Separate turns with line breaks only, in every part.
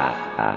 啊啊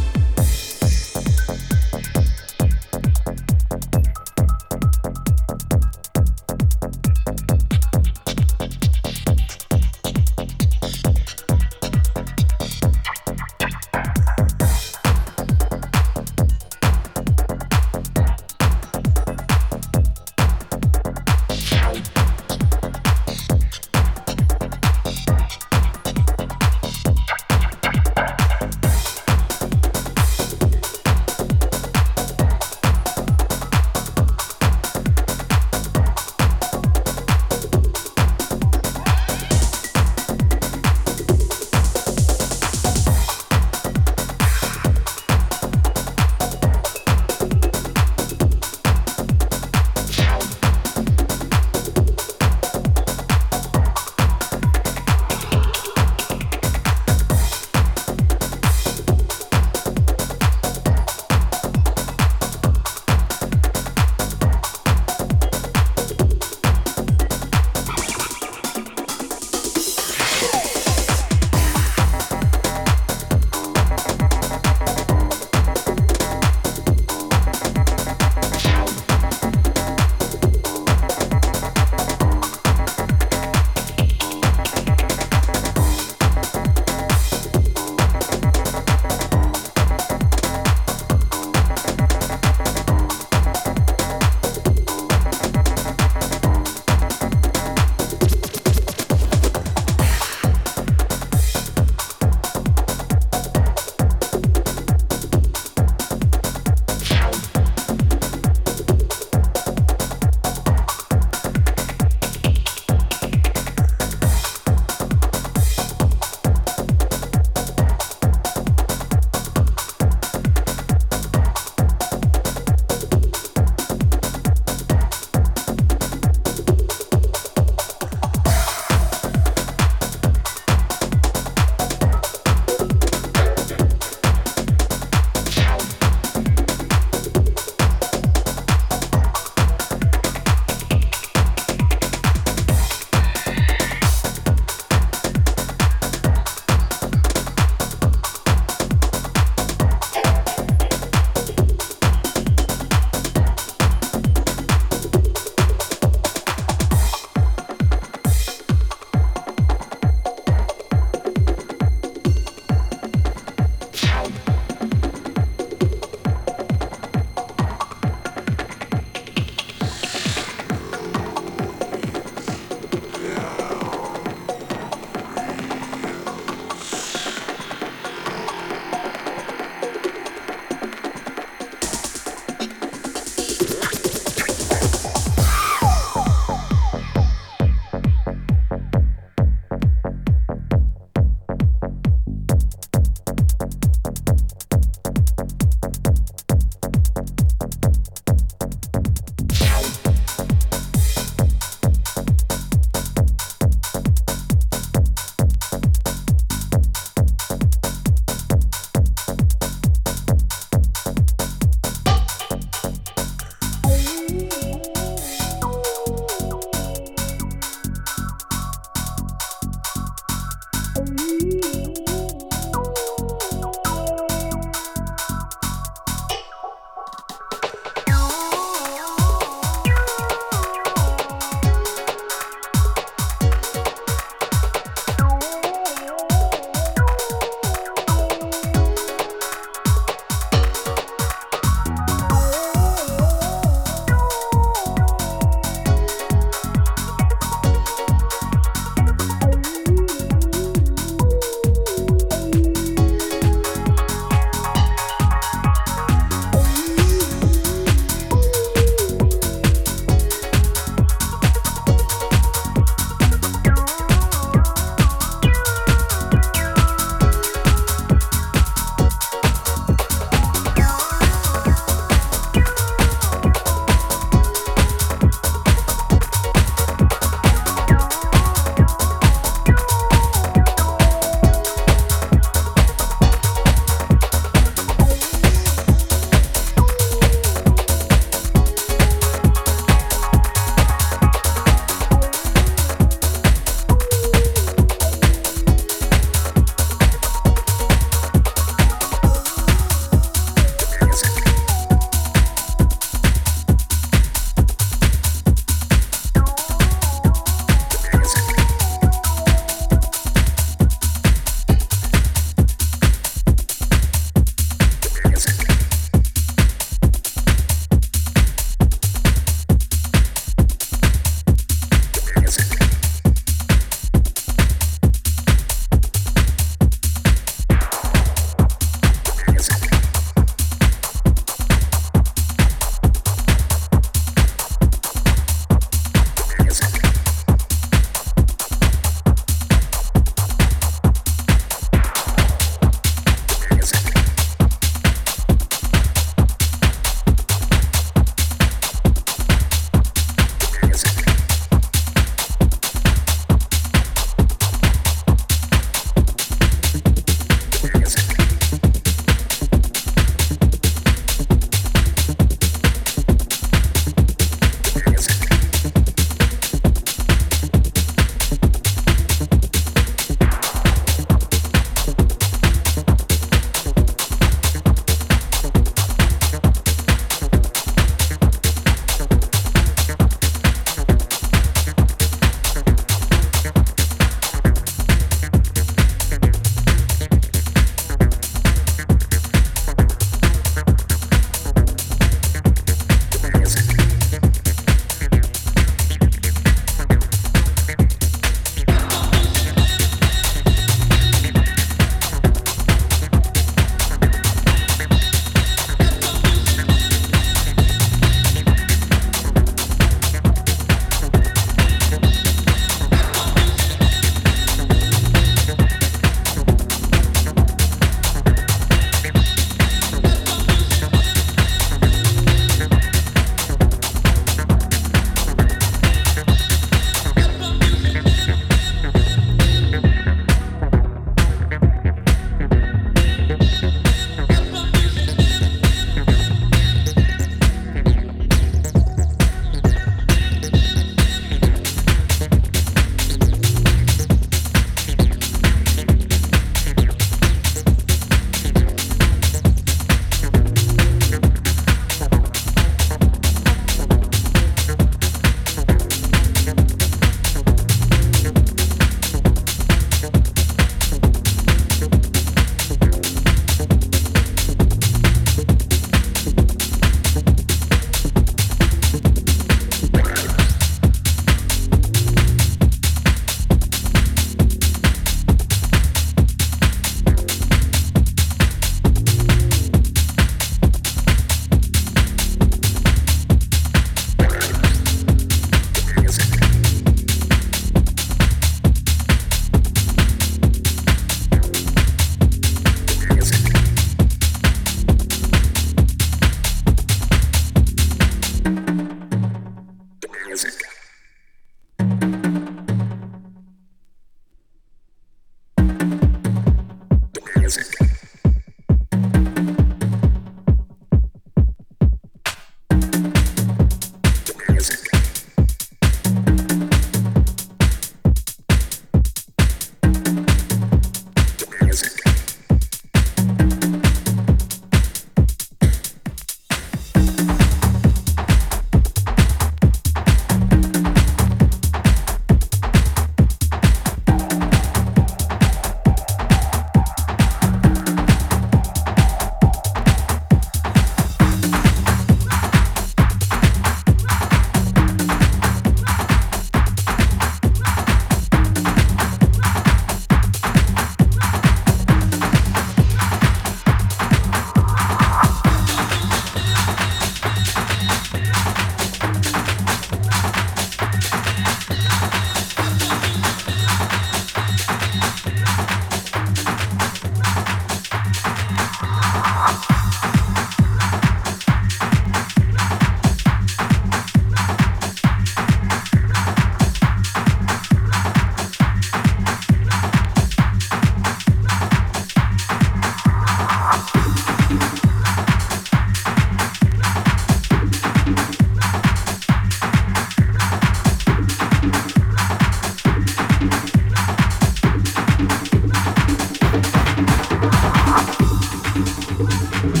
Thank you.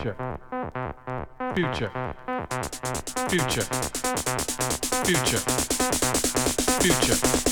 future, future, future, future, future.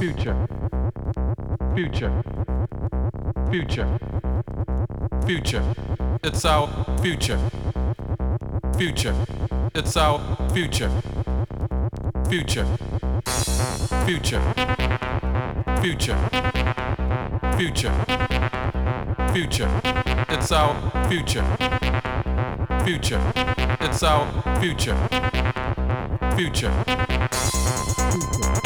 future, future, future, future. It's our future, future. It's our future, future, future, future, future, future. It's our future, future. It's our future, future. future.